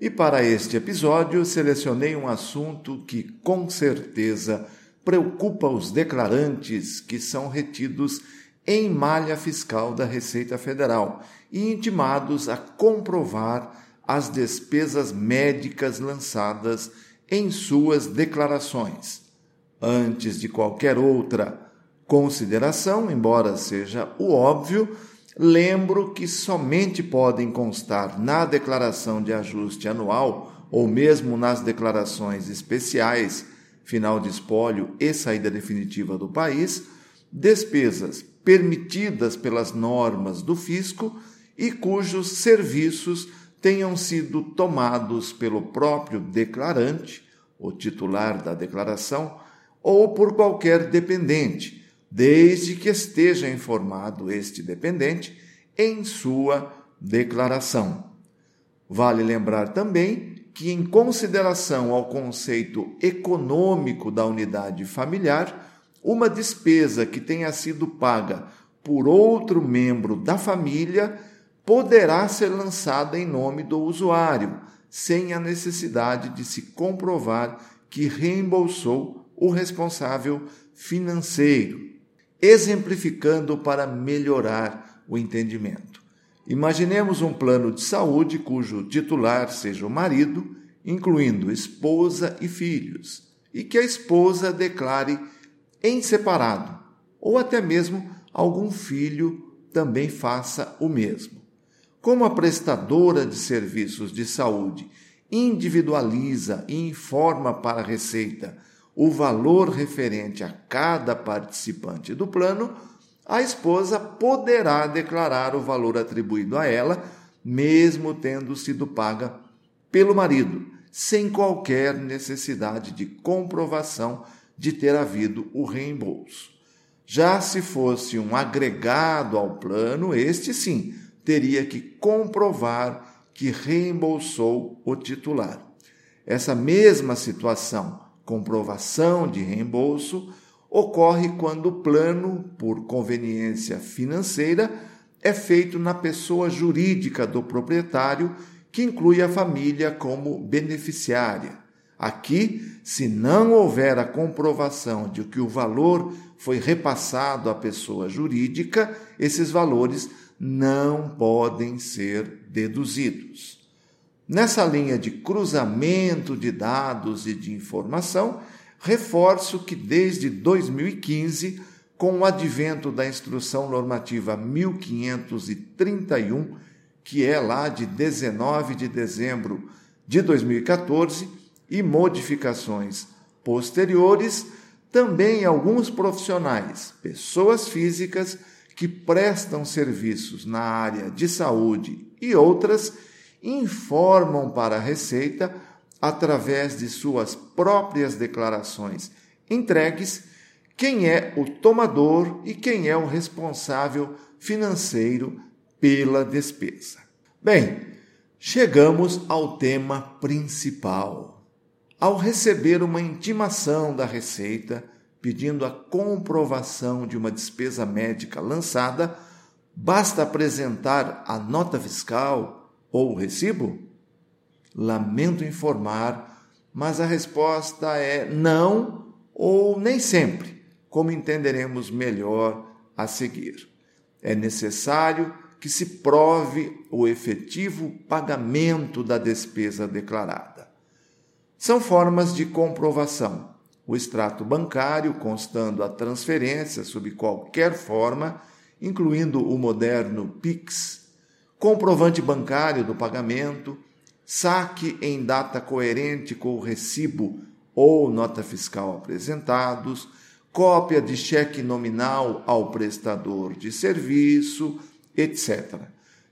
E para este episódio, selecionei um assunto que com certeza preocupa os declarantes que são retidos em malha fiscal da Receita Federal e intimados a comprovar as despesas médicas lançadas em suas declarações. Antes de qualquer outra consideração, embora seja o óbvio, lembro que somente podem constar na declaração de ajuste anual ou mesmo nas declarações especiais, final de espólio e saída definitiva do país, despesas permitidas pelas normas do fisco e cujos serviços tenham sido tomados pelo próprio declarante, o titular da declaração, ou por qualquer dependente, desde que esteja informado este dependente em sua declaração. Vale lembrar também que, em consideração ao conceito econômico da unidade familiar, uma despesa que tenha sido paga por outro membro da família poderá ser lançada em nome do usuário, sem a necessidade de se comprovar que reembolsou o responsável financeiro exemplificando para melhorar o entendimento. Imaginemos um plano de saúde cujo titular seja o marido, incluindo esposa e filhos, e que a esposa declare em separado, ou até mesmo algum filho também faça o mesmo. Como a prestadora de serviços de saúde individualiza e informa para a Receita o valor referente a cada participante do plano, a esposa poderá declarar o valor atribuído a ela, mesmo tendo sido paga pelo marido, sem qualquer necessidade de comprovação de ter havido o reembolso. Já se fosse um agregado ao plano, este sim teria que comprovar que reembolsou o titular. Essa mesma situação comprovação de reembolso ocorre quando o plano, por conveniência financeira, é feito na pessoa jurídica do proprietário, que inclui a família como beneficiária. Aqui, se não houver a comprovação de que o valor foi repassado à pessoa jurídica, esses valores não podem ser deduzidos. Nessa linha de cruzamento de dados e de informação, reforço que desde 2015, com o advento da Instrução Normativa 1531, que é lá de 19 de dezembro de 2014, e modificações posteriores, também alguns profissionais, pessoas físicas que prestam serviços na área de saúde e outras informam para a Receita, através de suas próprias declarações entregues, quem é o tomador e quem é o responsável financeiro pela despesa. Bem, chegamos ao tema principal. Ao receber uma intimação da Receita pedindo a comprovação de uma despesa médica lançada, basta apresentar a nota fiscal, ou o recibo? Lamento informar, mas a resposta é não ou nem sempre, como entenderemos melhor a seguir. É necessário que se prove o efetivo pagamento da despesa declarada. São formas de comprovação. O extrato bancário, constando a transferência sob qualquer forma, incluindo o moderno PIX, comprovante bancário do pagamento, saque em data coerente com o recibo ou nota fiscal apresentados, cópia de cheque nominal ao prestador de serviço, etc.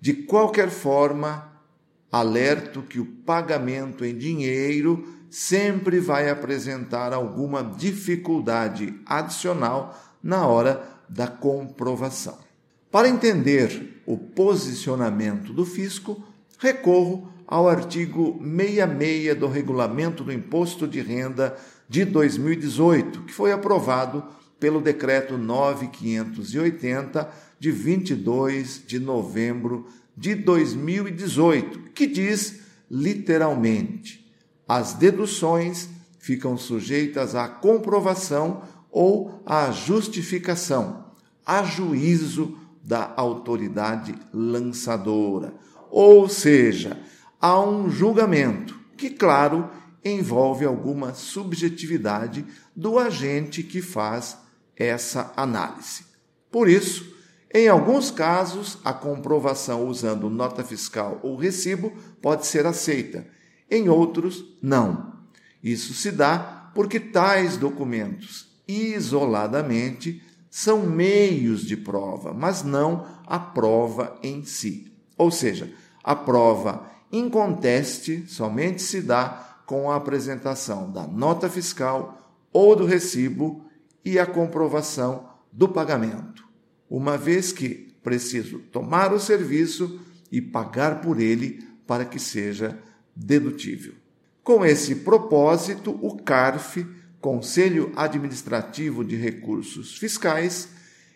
De qualquer forma, alerto que o pagamento em dinheiro sempre vai apresentar alguma dificuldade adicional na hora da comprovação. Para entender o posicionamento do fisco, recorro ao artigo 66 do Regulamento do Imposto de Renda de 2018, que foi aprovado pelo Decreto 9580 de 22 de novembro de 2018, que diz literalmente: as deduções ficam sujeitas à comprovação ou à justificação, a juízo da autoridade lançadora. Ou seja, há um julgamento que, claro, envolve alguma subjetividade do agente que faz essa análise. Por isso, em alguns casos, a comprovação usando nota fiscal ou recibo pode ser aceita, em outros, não. Isso se dá porque tais documentos, isoladamente, são meios de prova, mas não a prova em si. Ou seja, a prova inconteste somente se dá com a apresentação da nota fiscal ou do recibo e a comprovação do pagamento, uma vez que preciso tomar o serviço e pagar por ele para que seja dedutível. Com esse propósito, o CARF, Conselho Administrativo de Recursos Fiscais,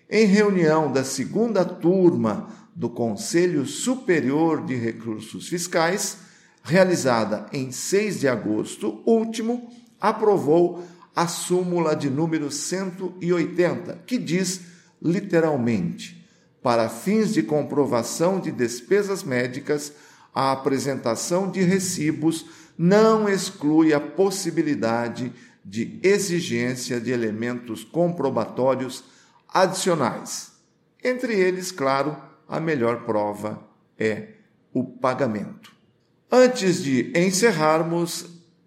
em reunião da segunda turma do Conselho Superior de Recursos Fiscais, realizada em 6 de agosto último, aprovou a súmula de número 180, que diz literalmente: para fins de comprovação de despesas médicas, a apresentação de recibos não exclui a possibilidade de exigência de elementos comprobatórios adicionais. Entre eles, claro, a melhor prova é o pagamento. Antes de encerrarmos,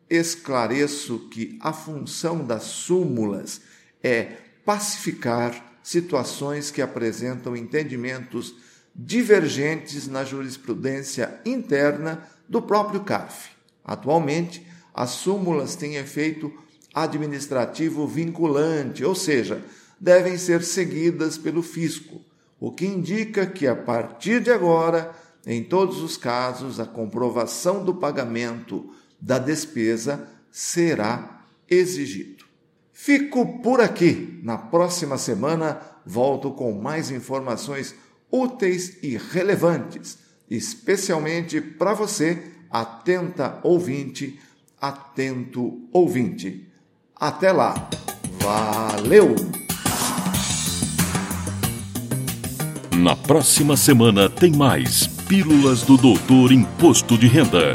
esclareço que a função das súmulas é pacificar situações que apresentam entendimentos divergentes na jurisprudência interna do próprio CARF. Atualmente, as súmulas têm efeito administrativo vinculante, ou seja, devem ser seguidas pelo fisco, o que indica que a partir de agora, em todos os casos, a comprovação do pagamento da despesa será exigido. Fico por aqui. Na próxima semana volto com mais informações úteis e relevantes, especialmente para você, atenta ouvinte, atento ouvinte. Até lá. Valeu! Na próxima semana tem mais Pílulas do Doutor Imposto de Renda.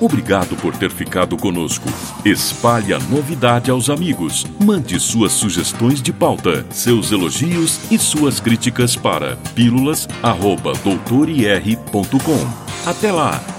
Obrigado por ter ficado conosco. Espalhe a novidade aos amigos. Mande suas sugestões de pauta, seus elogios e suas críticas para pílulas.doutorir.com. Até lá!